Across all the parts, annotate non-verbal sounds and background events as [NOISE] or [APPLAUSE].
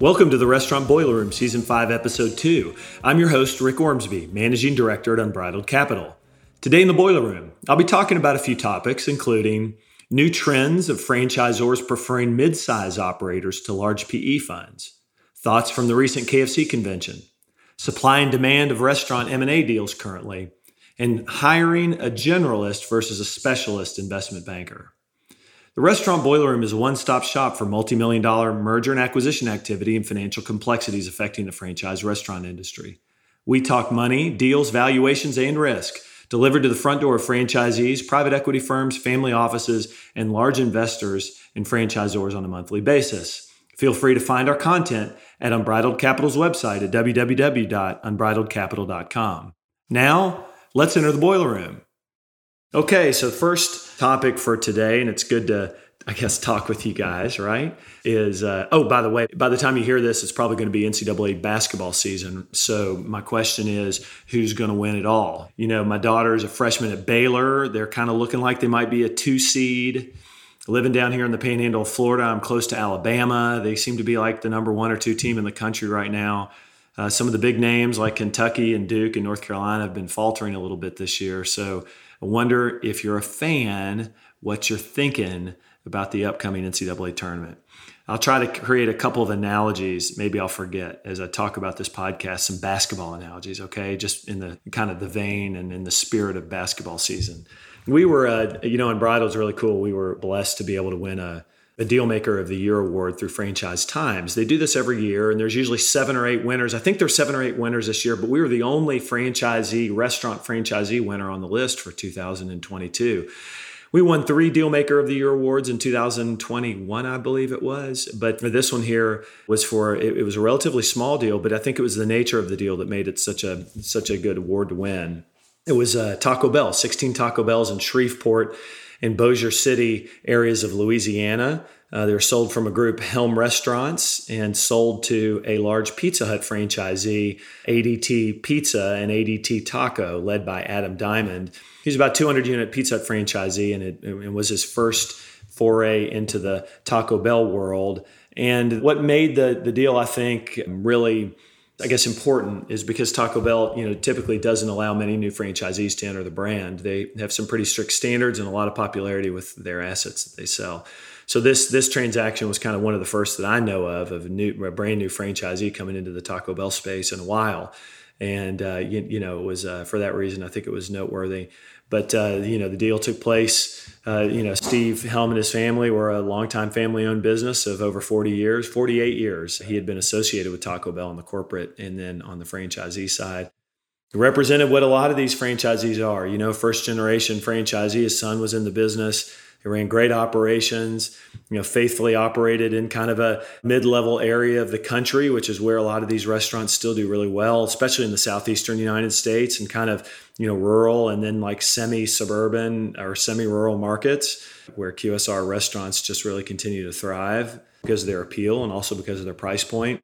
Welcome to the Restaurant Boiler Room, Season 5, Episode 2. I'm your host, Rick Ormsby, Managing Director at Unbridled Capital. Today in the Boiler Room, I'll be talking about a few topics, including new trends of franchisors preferring mid-size operators to large PE funds, thoughts from the recent KFC convention, supply and demand of restaurant M&A deals currently, and hiring a generalist versus a specialist investment banker. The Restaurant Boiler Room is a one stop shop for multi million dollar merger and acquisition activity and financial complexities affecting the franchise restaurant industry. We talk money, deals, valuations, and risk, delivered to the front door of franchisees, private equity firms, family offices, and large investors and franchisors on a monthly basis. Feel free to find our content at Unbridled Capital's website at www.unbridledcapital.com. Now, let's enter the boiler room. Okay, so first topic for today, and it's good to, I guess, talk with you guys, right? Is, uh, oh, by the way, by the time you hear this, it's probably going to be NCAA basketball season. So my question is, who's going to win it all? You know, my daughter is a freshman at Baylor. They're kind of looking like they might be a two seed. Living down here in the panhandle of Florida, I'm close to Alabama. They seem to be like the number one or two team in the country right now. Uh, some of the big names like Kentucky and Duke and North Carolina have been faltering a little bit this year. So I wonder if you're a fan, what you're thinking about the upcoming NCAA tournament. I'll try to create a couple of analogies. Maybe I'll forget as I talk about this podcast some basketball analogies, okay? Just in the kind of the vein and in the spirit of basketball season. We were, uh, you know, Unbridled is really cool. We were blessed to be able to win a a Dealmaker of the Year award through Franchise Times. They do this every year, and there's usually seven or eight winners. I think there's seven or eight winners this year, but we were the only franchisee, restaurant franchisee winner on the list for 2022. We won three Dealmaker of the Year awards in 2021, I believe it was. But for this one here was for it, it was a relatively small deal, but I think it was the nature of the deal that made it such a such a good award to win. It was uh, Taco Bell, 16 Taco Bells in Shreveport in Bossier City areas of Louisiana. Uh, they were sold from a group, Helm Restaurants, and sold to a large Pizza Hut franchisee, ADT Pizza and ADT Taco, led by Adam Diamond. He's about 200 unit Pizza Hut franchisee, and it, it was his first foray into the Taco Bell world. And what made the the deal, I think, really I guess important is because Taco Bell, you know, typically doesn't allow many new franchisees to enter the brand. They have some pretty strict standards and a lot of popularity with their assets that they sell. So this this transaction was kind of one of the first that I know of of a new a brand new franchisee coming into the Taco Bell space in a while, and uh, you, you, know it was uh, for that reason I think it was noteworthy. But uh, you know the deal took place uh, you know, Steve Helm and his family were a longtime family owned business of over 40 years, 48 years. He had been associated with Taco Bell on the corporate and then on the franchisee side. He represented what a lot of these franchisees are. You know, first generation franchisee, his son was in the business. He ran great operations, you know, faithfully operated in kind of a mid-level area of the country, which is where a lot of these restaurants still do really well, especially in the southeastern United States and kind of, you know, rural and then like semi-suburban or semi-rural markets where QSR restaurants just really continue to thrive because of their appeal and also because of their price point.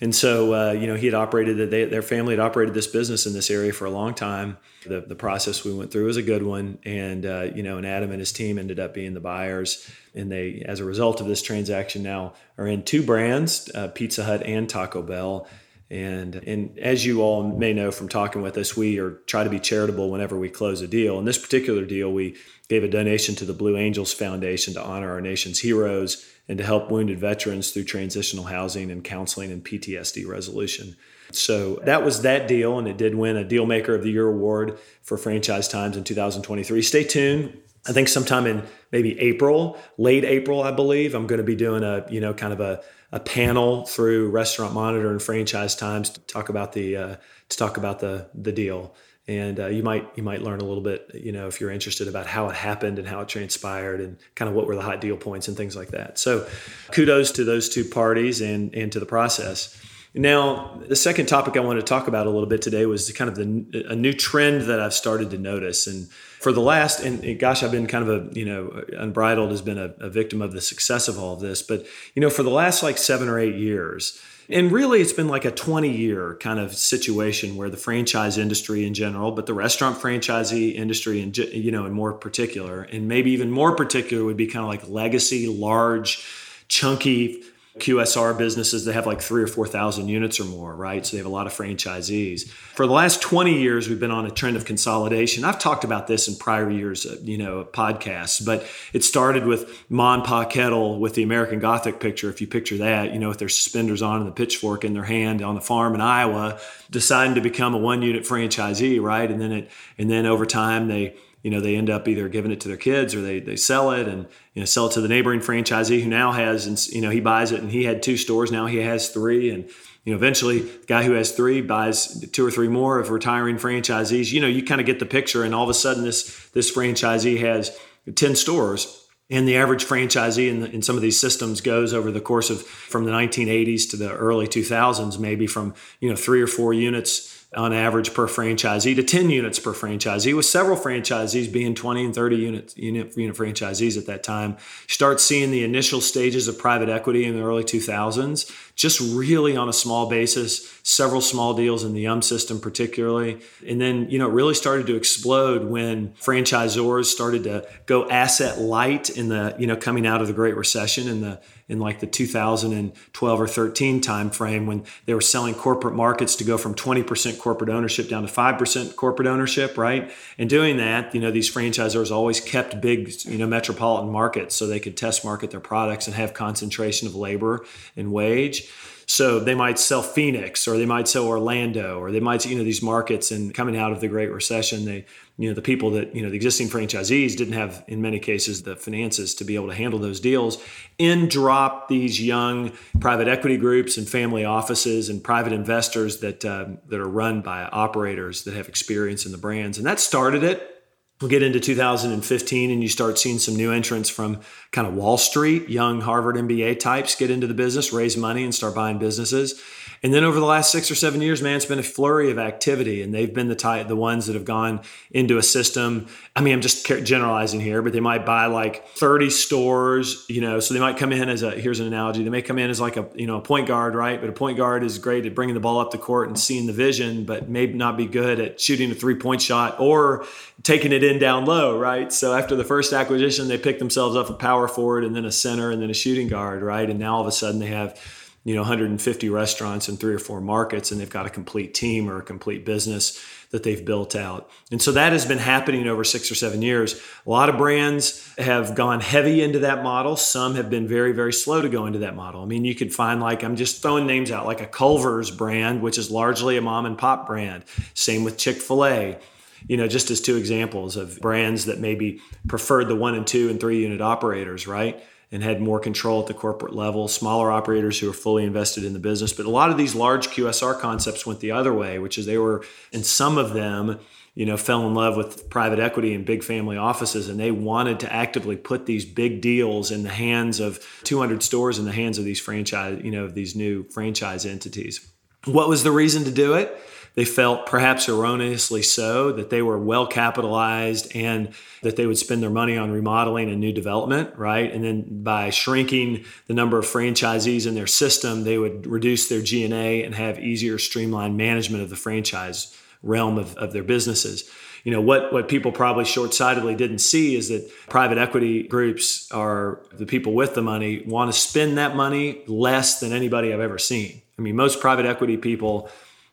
And so, uh, you know, he had operated, that they, their family had operated this business in this area for a long time. The, the process we went through was a good one. And, uh, you know, and Adam and his team ended up being the buyers. And they, as a result of this transaction, now are in two brands, uh, Pizza Hut and Taco Bell. And, and as you all may know from talking with us, we are try to be charitable whenever we close a deal. In this particular deal, we gave a donation to the Blue Angels Foundation to honor our nation's heroes and to help wounded veterans through transitional housing and counseling and PTSD resolution. So that was that deal, and it did win a Deal Maker of the Year award for Franchise Times in 2023. Stay tuned. I think sometime in maybe April, late April, I believe, I'm going to be doing a you know kind of a, a panel through Restaurant Monitor and Franchise Times to talk about the uh, to talk about the the deal. And uh, you might you might learn a little bit you know if you're interested about how it happened and how it transpired and kind of what were the hot deal points and things like that. So kudos to those two parties and and to the process now the second topic i wanted to talk about a little bit today was kind of the a new trend that i've started to notice. And for the last and gosh i've been kind of a you know unbridled has been a, a victim of the success of all of this. But you know for the last like seven or eight years and really, it's been like a 20 year kind of situation where the franchise industry in general, but the restaurant franchisee industry, in, you know, in more particular, and maybe even more particular would be kind of like legacy, large, chunky QSR businesses that have like three or 4,000 units or more, right? So they have a lot of franchisees. For the last 20 years, we've been on a trend of consolidation. I've talked about this in prior years, uh, you know, podcasts, but it started with Mon Pa Kettle with the American Gothic picture. If you picture that, you know, with their suspenders on and the pitchfork in their hand on the farm in Iowa, deciding to become a one unit franchisee, right? And then it, and then over time they, you know they end up either giving it to their kids or they, they sell it and you know sell it to the neighboring franchisee who now has and you know he buys it and he had two stores now he has three. And you know eventually the guy who has three buys two or three more of retiring franchisees. You know you kind of get the picture and all of a sudden this this franchisee has 10 stores and the average franchisee in, the, in some of these systems goes over the course of from the 1980s to the early 2000s maybe from you know three or four units on average per franchisee to 10 units per franchisee with several franchisees being 20 and 30 unit, unit, unit franchisees at that time. Start seeing the initial stages of private equity in the early 2000s just really on a small basis several small deals in the UM system particularly. And then you know it really started to explode when franchisors started to go asset light in the you know coming out of the great recession in the in like the 2012 or 13 timeframe when they were selling corporate markets to go from 20% corporate ownership down to 5% corporate ownership, right? And doing that, you know, these franchisors always kept big, you know, metropolitan markets so they could test market their products and have concentration of labor and wage. So they might sell Phoenix or they might sell Orlando or they might, you know, these markets and coming out of the Great Recession, they, you know, the people that, you know, the existing franchisees didn't have, in many cases, the finances to be able to handle those deals. In drop these young private equity groups and family offices and private investors that, um, that are run by operators that have experience in the brands. And that started it We'll get into 2015 and you start seeing some new entrants from kind of Wall Street, young Harvard MBA types get into the business, raise money, and start buying businesses. And then over the last six or seven years, man, it's been a flurry of activity, and they've been the type, the ones that have gone into a system. I mean, I'm just generalizing here, but they might buy like 30 stores, you know. So they might come in as a here's an analogy. They may come in as like a you know a point guard, right? But a point guard is great at bringing the ball up the court and seeing the vision, but maybe not be good at shooting a three point shot or taking it in down low, right? So after the first acquisition, they picked themselves up a power forward and then a center and then a shooting guard, right? And now all of a sudden they have you know 150 restaurants in three or four markets and they've got a complete team or a complete business that they've built out. And so that has been happening over six or seven years. A lot of brands have gone heavy into that model. Some have been very very slow to go into that model. I mean you could find like i'm just throwing names out like a culver's brand which is largely a mom and pop brand. Same with chick-fil-a you know, just as two examples of brands that maybe preferred the one and two and three unit operators, right? and had more control at the corporate level, smaller operators who are fully invested in the business. But a lot of these large QSR concepts went the other way, which is they were, and some of them, you know, fell in love with private equity and big family offices, and they wanted to actively put these big deals in the hands of 200 stores in the hands of these franchise, you know, these new franchise entities. What was the reason to do it? They felt, perhaps erroneously so, that they were well capitalized and that they would spend their money on remodeling and new development, right? And then by shrinking the number of franchisees in their system, they would reduce their G&A and have easier streamlined management of the franchise realm of, of their businesses you know what what people probably short-sightedly didn't see is that private equity groups are the people with the money want to spend that money less than anybody I've ever seen. I mean, most private equity people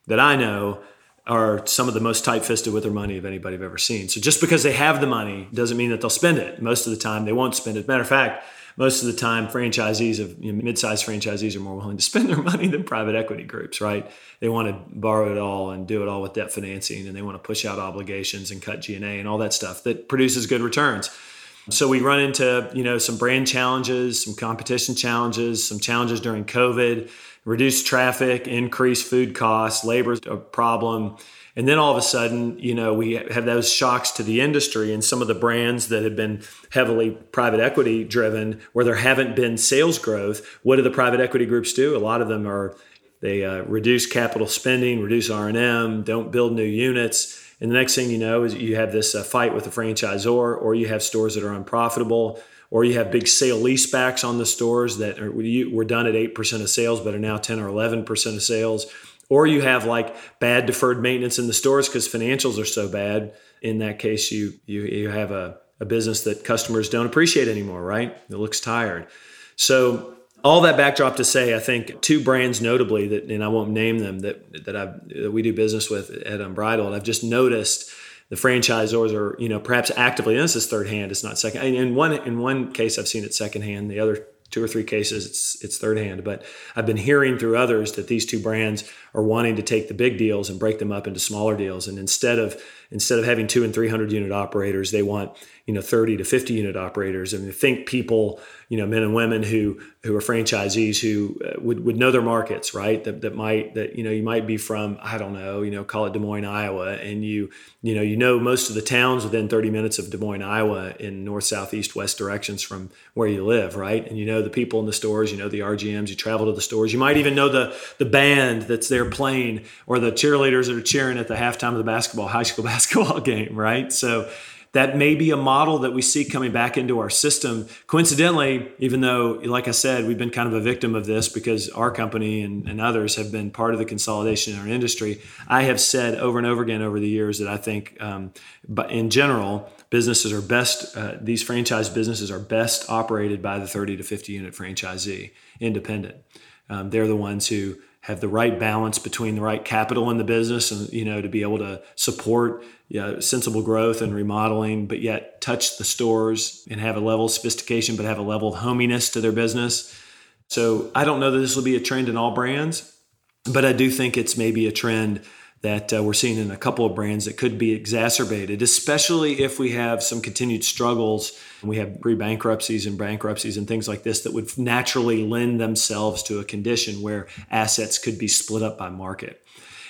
that I know are some of the most tight-fisted with their money of anybody I've ever seen. So just because they have the money doesn't mean that they'll spend it. Most of the time, they won't spend it. Matter of fact, most of the time, franchisees of you know, mid-sized franchisees are more willing to [LAUGHS] spend their money than private equity groups. Right? They want to borrow it all and do it all with debt financing, and they want to push out obligations and cut G and A and all that stuff that produces good returns. So we run into you know some brand challenges, some competition challenges, some challenges during COVID reduce traffic, increase food costs, labor's a problem. And then all of a sudden, you know, we have those shocks to the industry and some of the brands that have been heavily private equity driven, where there haven't been sales growth. What do the private equity groups do? A lot of them are they uh, reduce capital spending, reduce R and M, don't build new units, and the next thing you know is you have this uh, fight with the franchisor, or you have stores that are unprofitable or you have big sale leasebacks on the stores that are, were done at 8% of sales but are now 10 or 11% of sales. Or you have like bad deferred maintenance in the stores because financials are so bad. In that case you you, you have a, a business that customers don't appreciate anymore right? It looks tired. So all that backdrop to say, I think two brands notably that, and I won't name them that that I that we do business with at Unbridled. I've just noticed the franchisors are, you know, perhaps actively. And this is third hand; it's not second. In one in one case, I've seen it second hand. The other two or three cases, it's it's third hand. But I've been hearing through others that these two brands are wanting to take the big deals and break them up into smaller deals. And instead of instead of having two and three hundred unit operators, they want you know 30 to 50 unit operators. And think people you know men and women who who are franchisees who uh, would, would know their markets right? That, that might that you know you might be from i don't know you know call it des moines iowa and you you know you know most of the towns within 30 minutes of des moines iowa in north south east west directions from where you live right? And you know the people in the stores you know the rgms you travel to the stores. You might even know the the band that's there playing or the cheerleaders that are cheering at the halftime of the basketball high school [LAUGHS] basketball [LAUGHS] game right so that may be a model that we see coming back into our system. Coincidentally, even though, like I said, we've been kind of a victim of this because our company and, and others have been part of the consolidation in our industry, I have said over and over again over the years that I think, um, but in general, businesses are best, uh, these franchise businesses are best operated by the 30 to 50 unit franchisee, independent. Um, they're the ones who have the right balance between the right capital in the business and you know to be able to support you know, sensible growth and remodeling but yet touch the stores and have a level of sophistication but have a level of hominess to their business. So i don't know that this will be a trend in all brands but i do think it's maybe a trend that uh, we're seeing in a couple of brands that could be exacerbated, especially if we have some continued struggles and we have pre bankruptcies and bankruptcies and things like this that would naturally lend themselves to a condition where assets could be split up by market.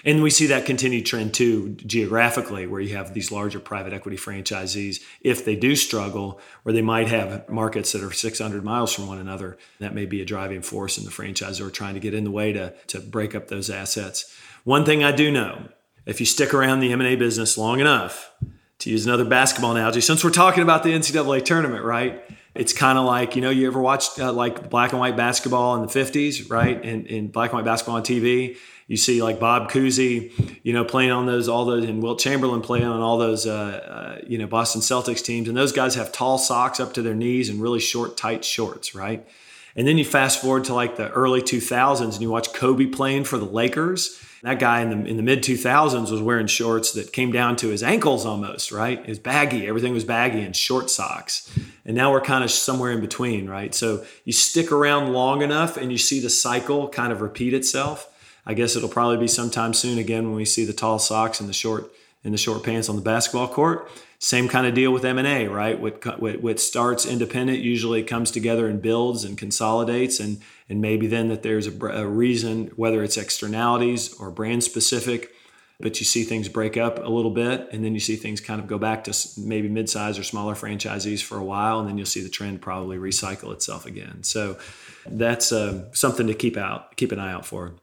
And we see that continued trend too geographically, where you have these larger private equity franchisees. If they do struggle, where they might have markets that are 600 miles from one another, that may be a driving force in the franchise franchisor trying to get in the way to, to break up those assets. One thing I do know, if you stick around the M&A business long enough, to use another basketball analogy, since we're talking about the NCAA tournament, right? It's kind of like, you know, you ever watched uh, like black and white basketball in the 50s, right? And black and white basketball on TV, you see like Bob Cousy, you know, playing on those, all those, and Wilt Chamberlain playing on all those, uh, uh, you know, Boston Celtics teams. And those guys have tall socks up to their knees and really short, tight shorts, right? And then you fast forward to like the early 2000s and you watch Kobe playing for the Lakers that guy in the in the mid 2000s was wearing shorts that came down to his ankles almost, right? It was baggy. Everything was baggy and short socks. And now we're kind of somewhere in between, right? So you stick around long enough and you see the cycle kind of repeat itself. I guess it'll probably be sometime soon again when we see the tall socks and the short and the short pants on the basketball court. Same kind of deal with M&A, right? What, what, what starts independent usually comes together and builds and consolidates and, and maybe then that there's a, a reason, whether it's externalities or brand specific, but you see things break up a little bit and then you see things kind of go back to maybe mid-size or smaller franchisees for a while and then you'll see the trend probably recycle itself again so that's uh, something to keep out keep an eye out for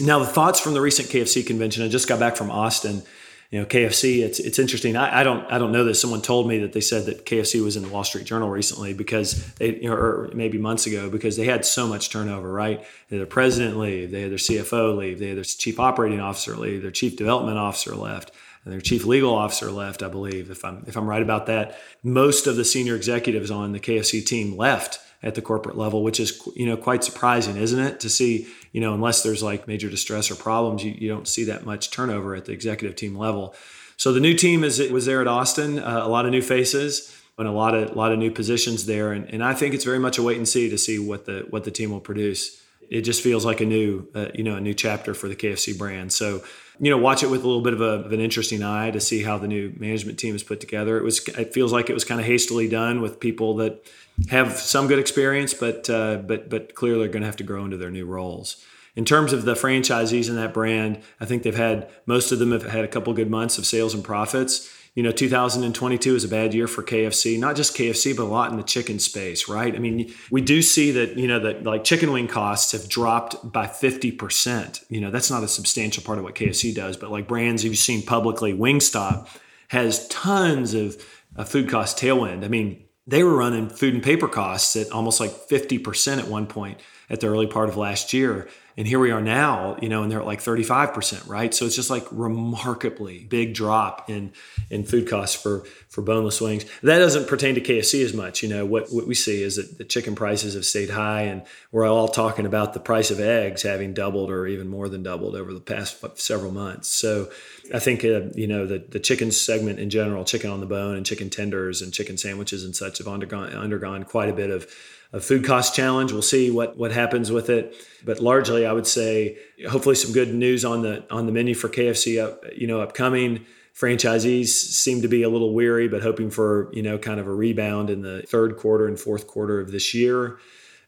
now the thoughts from the recent kfc convention i just got back from austin you know KFC. It's it's interesting. I, I, don't I don't know this. Someone told me that they said that KFC was in the Wall Street Journal recently because they you know, or maybe months ago because they had so much turnover. Right, they their president leave, they had their CFO leave, they had their chief operating officer leave, their chief development officer left. And their chief legal officer left, I believe, if I'm if I'm right about that. Most of the senior executives on the KFC team left at the corporate level, which is you know quite surprising, isn't it? To see you know unless there's like major distress or problems, you, you don't see that much turnover at the executive team level. So the new team is was there at Austin, uh, a lot of new faces and a lot of a lot of new positions there, and, and I think it's very much a wait and see to see what the what the team will produce. It just feels like a new uh, you know a new chapter for the KFC brand. So you know watch it with a little bit of, a, of, an interesting eye to see how the new management team is put together. It was it feels like it was kind of hastily done with people that have some good experience, but uh, but but clearly are going to have to grow into their new roles. In terms of the franchisees in that brand, I think they've had most of them have had a couple good months of sales and profits. You know, 2022 is a bad year for KFC, not just KFC, but a lot in the chicken space, right? I mean, we do see that, you know, that like chicken wing costs have dropped by 50%. You know, that's not a substantial part of what KFC does, but like brands you've seen publicly, Wingstop has tons of uh, food cost tailwind. I mean, they were running food and paper costs at almost like 50% at one point at the early part of last year. And here we are now, you know, and they're at like 35%, right? So it's just like remarkably big drop in in food costs for for boneless wings. That doesn't pertain to KFC as much. You know, what, what we see is that the chicken prices have stayed high, and we're all talking about the price of eggs having doubled or even more than doubled over the past several months. So I think, uh, you know, the, the chicken segment in general, chicken on the bone and chicken tenders and chicken sandwiches and such have undergone, undergone quite a bit of a food cost challenge. We'll see what what happens with it, but largely, I would say, hopefully, some good news on the on the menu for KFC. Up, you know, upcoming franchisees seem to be a little weary, but hoping for you know kind of a rebound in the third quarter and fourth quarter of this year.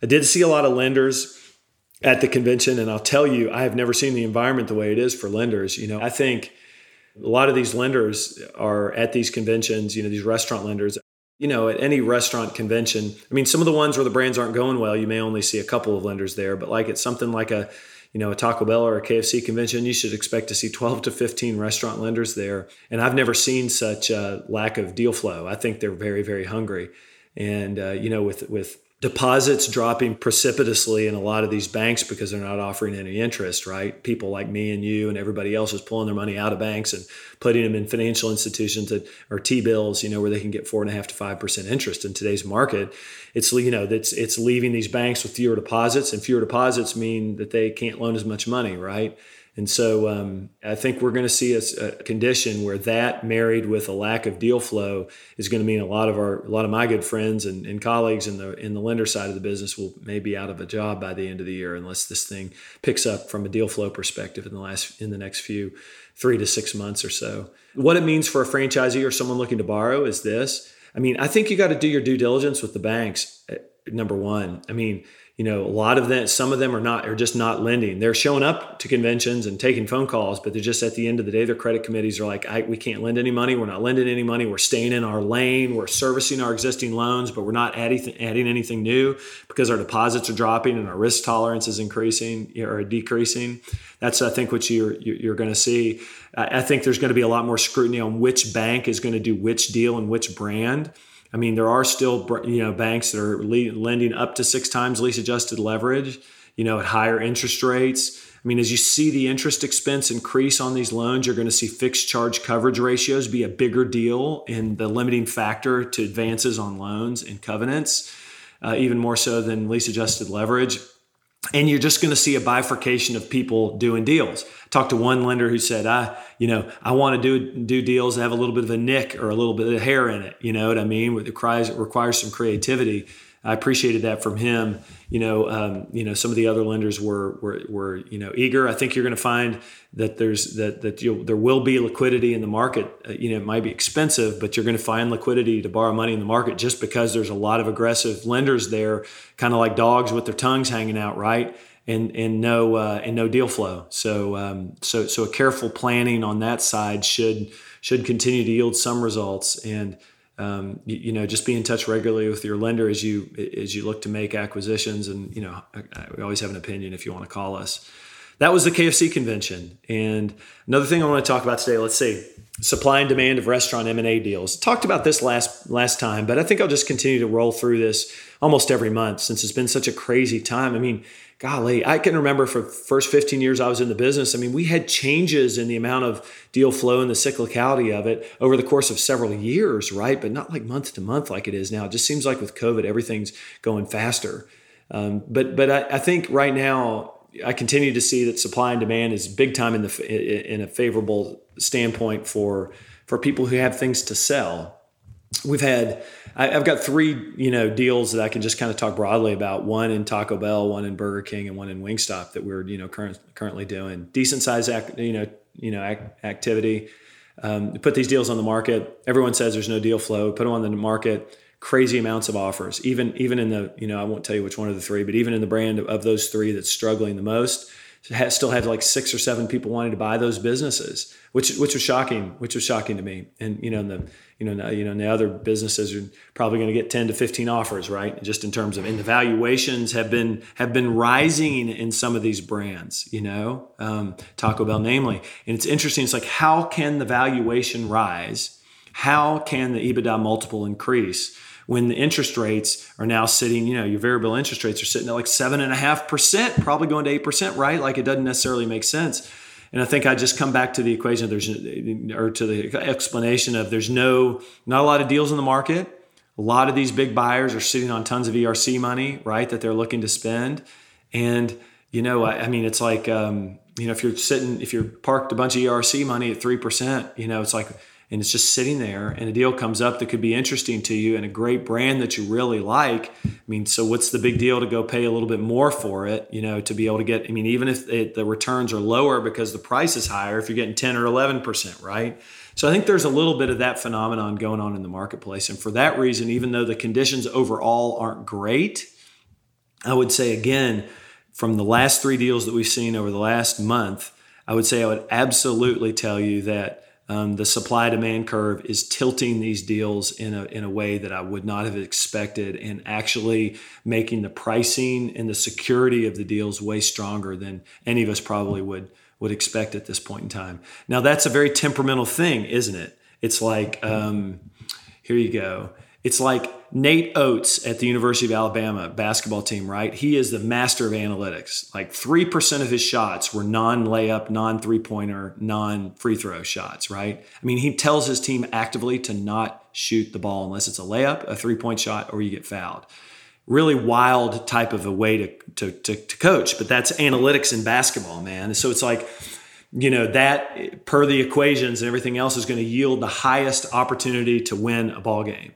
I did see a lot of lenders at the convention, and I'll tell you, I have never seen the environment the way it is for lenders. You know, I think a lot of these lenders are at these conventions. You know, these restaurant lenders. You know, at any restaurant convention, I mean, some of the ones where the brands aren't going well, you may only see a couple of lenders there, but like it's something like a you know, a Taco Bell or a KFC convention, you should expect to see 12 to 15 restaurant lenders there. And I've never seen such a lack of deal flow. I think they're very, very hungry. And, uh, you know, with, with deposits dropping precipitously in a lot of these banks because they're not offering any interest, right? People like me and you and everybody else is pulling their money out of banks and putting them in financial institutions that are T bills, you know, where they can get four and a half to five percent interest in today's market. It's you know that's it's leaving these banks with fewer deposits, and fewer deposits mean that they can't loan as much money, right? And so um, I think we're going to see a, a, condition where that married with a lack of deal flow is going to mean a lot of our a lot of my good friends and, and colleagues in the in the lender side of the business will maybe out of a job by the end of the year unless this thing picks up from a deal flow perspective in the last in the next few three to six months or so. What it means for a franchisee or someone looking to borrow is this. I mean, I think you got to do your due diligence with the banks. Number one, I mean you know, a lot of them, some of them are not, are just not lending. They're showing up to conventions and taking phone calls, but they're just at the end of the day, their credit committees are like, we can't lend any money. We're not lending any money. We're staying in our lane. We're servicing our existing loans, but we're not adding, adding anything new because our deposits are dropping and our risk tolerance is increasing or decreasing. That's, I think, what you're, you're going to see. I think there's going to be a lot more scrutiny on which bank is going to do which deal and which brand. I mean, there are still you know banks that are lending up to six times lease adjusted leverage, you know, at higher interest rates. I mean, as you see the interest expense increase on these loans, you're going to see fixed charge coverage ratios be a bigger deal in the limiting factor to advances on loans and covenants, uh, even more so than lease adjusted leverage and you're just going to see a bifurcation of people doing deals. Talked to one lender who said, "I, you know, I want to do do deals that have a little bit of a nick or a little bit of hair in it. You know what I mean? It requires it requires some creativity." I appreciated that from him. You know, um, you know, some of the other lenders were were, were you know eager. I think you're going to find that there's that that there will be liquidity in the market. Uh, you know, it might be expensive, but you're going to find liquidity to borrow money in the market just because there's a lot of aggressive lenders there, kind of like dogs with their tongues hanging out, right? And and no uh, and no deal flow. So um, so so a careful planning on that side should should continue to yield some results and um, you, you, know, just be in touch regularly with your lender as you as you look to make acquisitions. And you know, I, I, we always have an opinion if you want to call us. That was the KFC convention. And another thing I want to talk about today. Let's see, supply and demand of restaurant M and A deals. Talked about this last last time, but I think I'll just continue to roll through this almost every month since it's been such a crazy time. I mean, golly, I can remember for first 15 years I was in the business. I mean, we had changes in the amount of deal flow and the cyclicality of it over the course of several years, right? But not like month to month like it is now. It just seems like with COVID, everything's going faster. Um, but but I, I, think right now I continue to see that supply and demand is big time in the in a favorable standpoint for for people who have things to sell. We've had I, have got three, you know, deals that I can just kind of talk broadly about. One in Taco Bell, one in Burger King, and one in Wingstop that we're, you know, current, currently doing. Decent size, you know, you know, activity. Um, put these deals on the market. Everyone says there's no deal flow. Put them on the market. Crazy amounts of offers. Even even in the, you know, I won't tell you which one of the three, but even in the brand of, of those three that's struggling the most, still had like six or seven people wanting to buy those businesses, which which was shocking, which was shocking to me. And you know, the you know, you know, the other businesses are probably going to get 10 to 15 offers, right? Just in terms of, and the valuations have been, have been rising in some of these brands, you know, um, Taco Bell, namely. And it's interesting. It's like, how can the valuation rise? How can the EBITDA multiple increase when the interest rates are now sitting, you know, your variable interest rates are sitting at like seven and a half percent, probably going to eight percent, right? Like it doesn't necessarily make sense. And I think I just come back to the equation. There's or to the explanation of there's no not a lot of deals in the market. A lot of these big buyers are sitting on tons of ERC money, right? That they're looking to spend, and you know, I, I mean, it's like um, you know, if you're sitting, if you're parked a bunch of ERC money at three percent, you know, it's like and it's just sitting there and a deal comes up that could be interesting to you and a great brand that you really like i mean so what's the big deal to go pay a little bit more for it you know to be able to get i mean even if it, the returns are lower because the price is higher if you're getting 10 or 11% right? So i think there's a little bit of that phenomenon going on in the marketplace and for that reason even though the conditions overall aren't great i would say again from the last three deals that we've seen over the last month i would say i would absolutely tell you that um, the supply demand curve is tilting these deals in a, in a way that I would not have expected and actually making the pricing and the security of the deals way stronger than any of us probably would would expect at this point in time. Now that's a very temperamental thing, isn't it? It's like um, here you go. It's like Nate Oats at the University of Alabama basketball team, right? He is the master of analytics. Like 3% of his shots were non layup, non three pointer, non free throw shots, right? I mean, he tells his team actively to not shoot the ball unless it's a layup, a three point shot, or you get fouled. Really wild type of a way to, to, to, to coach, but that's analytics in basketball, man. So it's like, you know, that per the equations and everything else is going to yield the highest opportunity to win a ball game.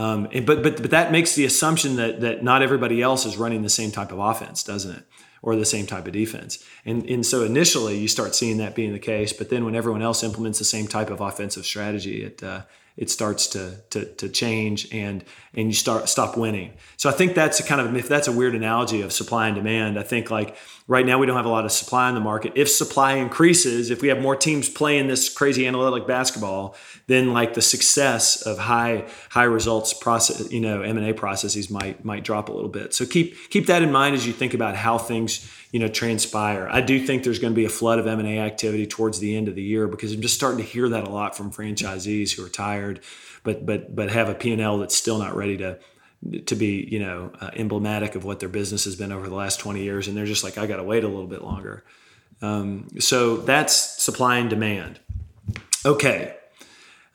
Um, but but but that makes the assumption that that not everybody else is running the same type of offense, doesn't it? Or the same type of defense. And and so initially you start seeing that being the case, but then when everyone else implements the same type of offensive strategy, it uh, it starts to, to to change and and you start stop winning. So I think that's a kind of if that's a weird analogy of supply and demand. I think like right now we don't have a lot of supply in the market. If supply increases, if we have more teams playing this crazy analytic basketball, then like the success of high high results process, you know, M&A processes might might drop a little bit. So keep keep that in mind as you think about how things, you know, transpire. I do think there's going to be a flood of M&A activity towards the end of the year because I'm just starting to hear that a lot from franchisees who are tired but but but have a P&L that's still not ready to to be you know uh, emblematic of what their business has been over the last 20 years and they're just like i got to wait a little bit longer um, so that's supply and demand okay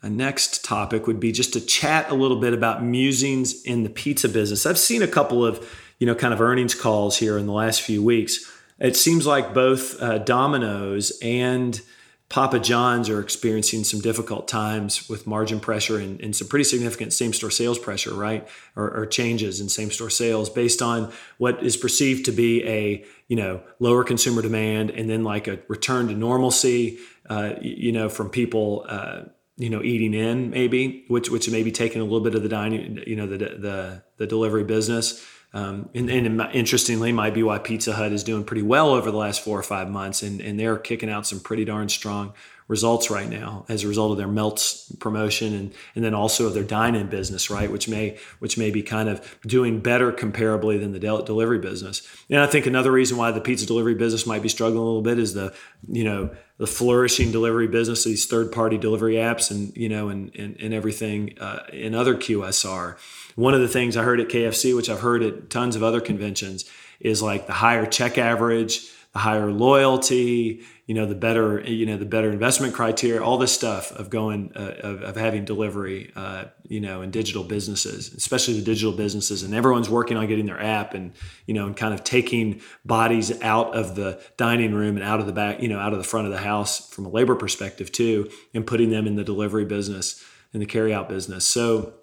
a next topic would be just to chat a little bit about musings in the pizza business. I've seen a couple of, you know, kind of earnings calls here in the last few weeks. It seems like both uh, Domino's and Papa John's are experiencing some difficult times with margin pressure and, and some pretty significant same store sales pressure, right? Or, or, changes in same store sales based on what is perceived to be a you know lower consumer demand and then like a return to normalcy, uh, you know, from people. Uh, you know, eating in maybe, which which may be taking a little bit of the dining, you know, the the the delivery business. Um, and, and, interestingly, might be why Pizza Hut is doing pretty well over the last four or five months, and, and they're kicking out some pretty darn strong results right now as a result of their melts promotion and and then also of their dine-in business right? Which may which may be kind of doing better comparably than the del- delivery business. And i think another reason why the pizza delivery business might be struggling a little bit is the you know the flourishing delivery business these third-party delivery apps and you know and and, and everything uh, in other qsr one of the things i heard at kfc which i've heard at tons of other conventions is like the higher check average the higher loyalty you know the better you know the better investment criteria all this stuff of going uh, of, of, having delivery uh, you know in digital businesses especially the digital businesses. And everyone's working on getting their app and you know and kind of taking bodies out of the dining room and out of the back you know out of the front of the house from a labor perspective too and putting them in the delivery business and the carry out business. So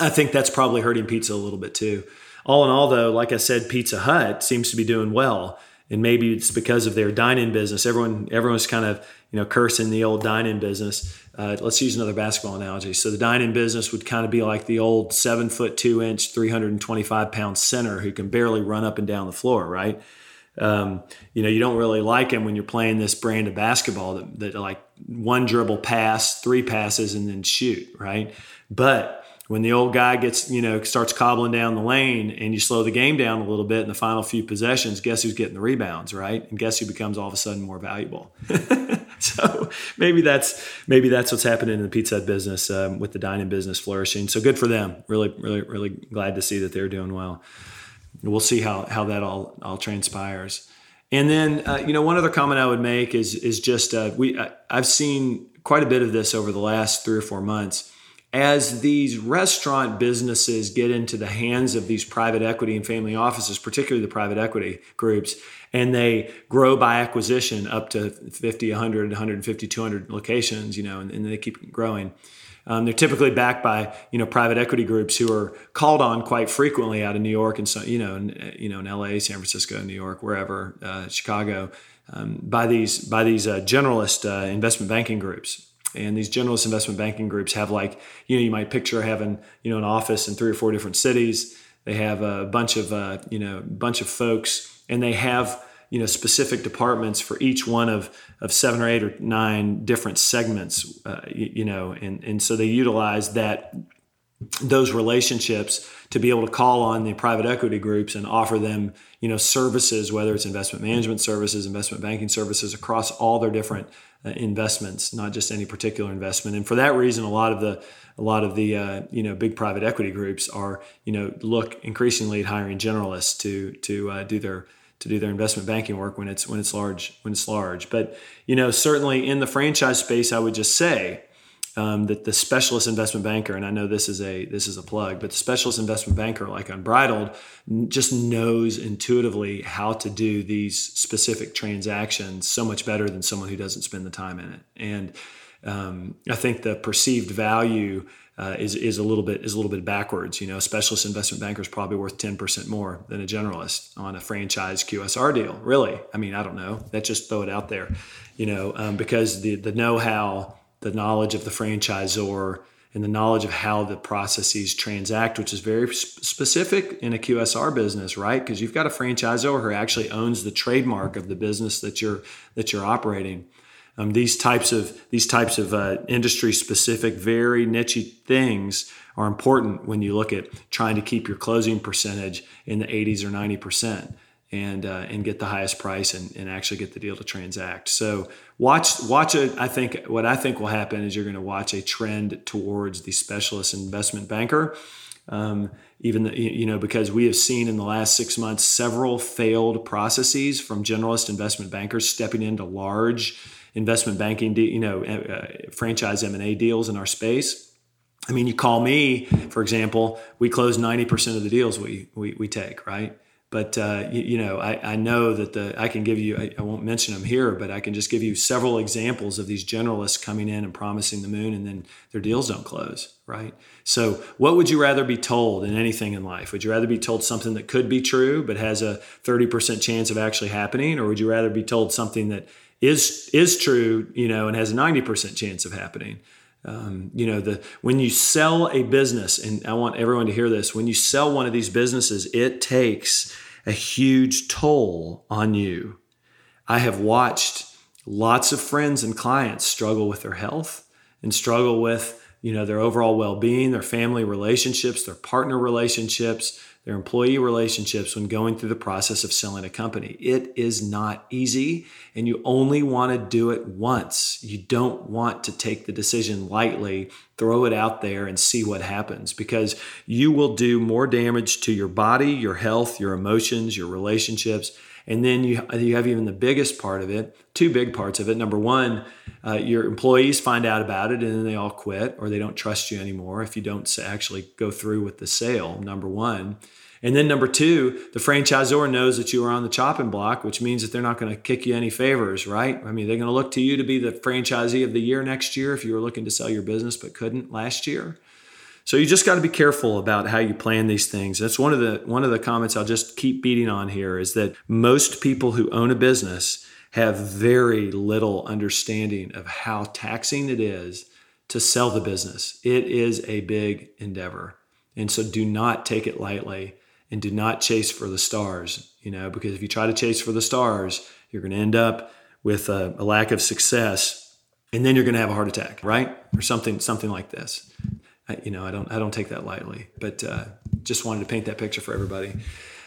i think that's probably hurting pizza a little bit too all in all though like i said pizza hut seems to be doing well and maybe it's because of their dine-in business. Everyone, everyone's kind of you know cursing the old dine-in business. Uh, let's use another basketball analogy. So the dine-in business would kind of be like the old seven foot two inch, three hundred and twenty-five pound center who can barely run up and down the floor, right? Um, you know, you don't really like him when you're playing this brand of basketball that, that like one dribble pass, three passes, and then shoot, right? But when the old guy gets, you know, starts cobbling down the lane and you slow the game down a little bit in the final few possessions, guess who's getting the rebounds, right? And guess who becomes all of a sudden more valuable? [LAUGHS] so maybe that's maybe that's what's happening in the pizza business um, with the dining business flourishing. So good for them. Really, really, really glad to see that they're doing well. We'll see how how that all all transpires. And then uh, you know one other comment I would make is is just uh, we I, I've seen quite a bit of this over the last three or four months as these restaurant businesses get into the hands of these private equity and family offices, particularly the private equity groups, and they grow by acquisition up to 50, 100, 150, 200 locations, you know, and, and they keep growing. Um, they're typically backed by you know private equity groups who are called on quite frequently out of New York and so you know in, you know in L.A., San Francisco, New York, wherever, uh, Chicago, um, by these by these uh, generalist uh, investment banking groups. And these generalist investment banking groups have like, you know, you might picture having, you know, an office in three or four different cities. They have a bunch of, uh, you know, bunch of folks, and they have, you know, specific departments for each one of of seven or eight or nine different segments, uh, you, you know, and and so they utilize that those relationships to be able to call on the private equity groups and offer them you know services whether it's investment management services investment banking services across all their different uh, investments, not just any particular investment. And for that reason, a lot of the a lot of the uh, you know big private equity groups are you know look increasingly at hiring generalists to to uh, do their to do their investment banking work when it's when it's large when it's large. But you know certainly in the franchise space, I would just say um, that the specialist investment banker, and I know this is a this is a plug, but the specialist investment banker, like Unbridled, just knows intuitively how to do these specific transactions so much better than someone who doesn't spend the time in it. And um, I think the perceived value uh, is is a little bit is a little bit backwards. You know, a specialist investment banker is probably worth ten percent more than a generalist on a franchise QSR deal. Really, I mean, I don't know. That just throw it out there. You know, um, because the the know how the knowledge of the franchisor and the knowledge of how the processes transact, which is very specific in a QSR business, right? Because you've got a franchisor who actually owns the trademark of the business that you're that you're operating. Um, these types of these types of uh, industry specific, very niche things are important when you look at trying to keep your closing percentage in the 80s or 90 percent and uh, and get the highest price and, and actually get the deal to transact. So watch watch it. I think what I think will happen is you're going to watch a trend towards the specialist investment banker. Um, even the, you know because we have seen in the last six months several failed processes from generalist investment bankers stepping into large investment banking, de- you know, uh, franchise M and A deals in our space. I mean, you call me, for example, we close 90% of the deals we, we, we take, right? But uh, you, you, know, I, I, know that the I can give you. I, I, won't mention them here, but I can just give you several examples of these generalists coming in and promising the moon, and then their deals don't close. Right. So, what would you rather be told in anything in life? Would you rather be told something that could be true but has a thirty percent chance of actually happening, or would you rather be told something that is is true, you know, and has a ninety percent chance of happening? Um, you know, the when you sell a business, and I want everyone to hear this: when you sell one of these businesses, it takes a huge toll on you. I have watched lots of friends and clients struggle with their health and struggle with you know their overall well-being their family relationships their partner relationships their employee relationships when going through the process of selling a company it is not easy and you only want to do it once you don't want to take the decision lightly throw it out there and see what happens because you will do more damage to your body, your health, your emotions, your relationships. And then you, you have even the biggest part of it, two big parts of it. Number one, uh, your employees find out about it and then they all quit or they don't trust you anymore if you don't actually go through with the sale, number one. And then number two, the franchisor knows that you are on the chopping block, which means that they're not going to kick you any favors, right? I mean, they're going to look to you to be the franchisee of the year next year if you were looking to sell your business but couldn't last year. So you just got to be careful about how you plan these things. That's one of the one of the comments I'll just keep beating on here is that most people who own a business have very little understanding of how taxing it is to sell the business. It is a big endeavor. And so do not take it lightly and do not chase for the stars, you know, because if you try to chase for the stars, you're going to end up with a, a lack of success and then you're going to have a heart attack, right? Or something, something like this. I, you know, I don't, I don't take that lightly, but uh, just wanted to paint that picture for everybody.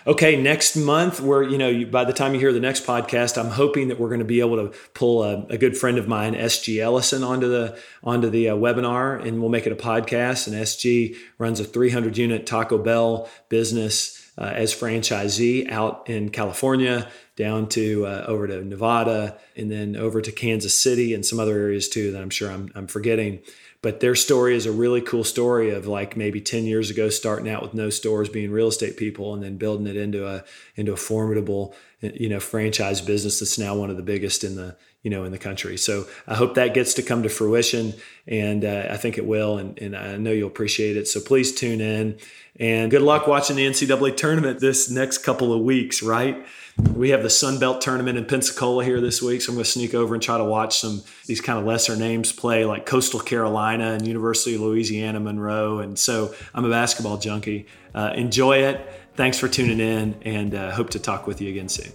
okay, next month, we're, you know, by the time you hear the next podcast, I'm hoping that we're going to be able to pull a, a good friend of mine, SG Ellison, onto the onto the uh, webinar, and we'll make it a podcast. And SG runs a 300 unit Taco Bell business uh, as franchisee out in California, down to uh, over to Nevada, and then over to Kansas City and some other areas too that I'm sure I'm, I'm forgetting but their story is a really cool story of like maybe 10 years ago starting out with no stores being real estate people and then building it into a into a formidable you know franchise business that's now one of the biggest in the you know in the country. So i hope that gets to come to fruition and uh, i think it will and, and i know you'll appreciate it. So please tune in and good luck watching the ncaa tournament this next couple of weeks right we have the Sun Belt tournament in Pensacola here this week, so I'm going to sneak over and try to watch some these kind of lesser names play, like Coastal Carolina and University of Louisiana Monroe. And so I'm a basketball junkie. Uh, enjoy it. Thanks for tuning in, and uh, hope to talk with you again soon.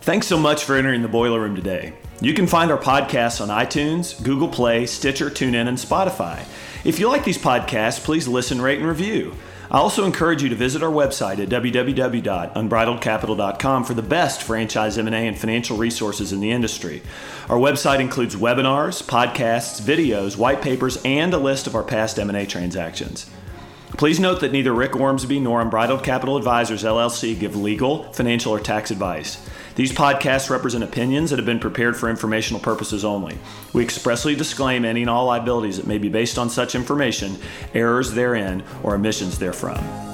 Thanks so much for entering the boiler room today. You can find our podcasts on iTunes, Google Play, Stitcher, TuneIn, and Spotify. If you like these podcasts, please listen, rate, and review. I also encourage you to visit our website at www.unbridledcapital.com for the best franchise M&A and financial resources in the industry. Our website includes webinars, podcasts, videos, white papers, and a list of our past M&A transactions. Please note that neither Rick Ormsby nor Unbridled Capital Advisors LLC give legal, financial, or tax advice. These podcasts represent opinions that have been prepared for informational purposes only. We expressly disclaim any and all liabilities that may be based on such information, errors therein, or omissions therefrom.